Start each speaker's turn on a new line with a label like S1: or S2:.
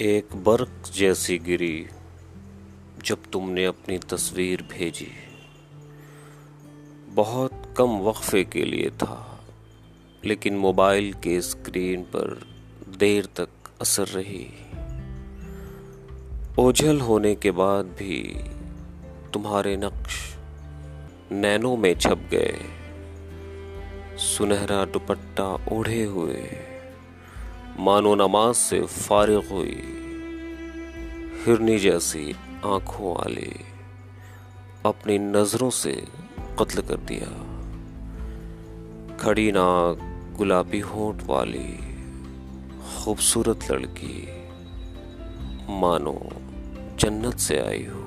S1: एक बर्क जैसी गिरी जब तुमने अपनी तस्वीर भेजी। बहुत कम वक्फे के लिए था, लेकिन मोबाइल के स्क्रीन पर देर तक असर रही। ओझल होने के बाद भी तुम्हारे नक्श नैनों में छप गए। सुनहरा दुपट्टा ओढ़े हुए। मानो नमाज़ से फारिग हुई। हिरनी जैसी आँखों वाले अपनी नज़रों से कत्ल कर दिया। खड़ी नाक गुलाबी होठ वाली खूबसूरत लड़की मानो जन्नत से आई हो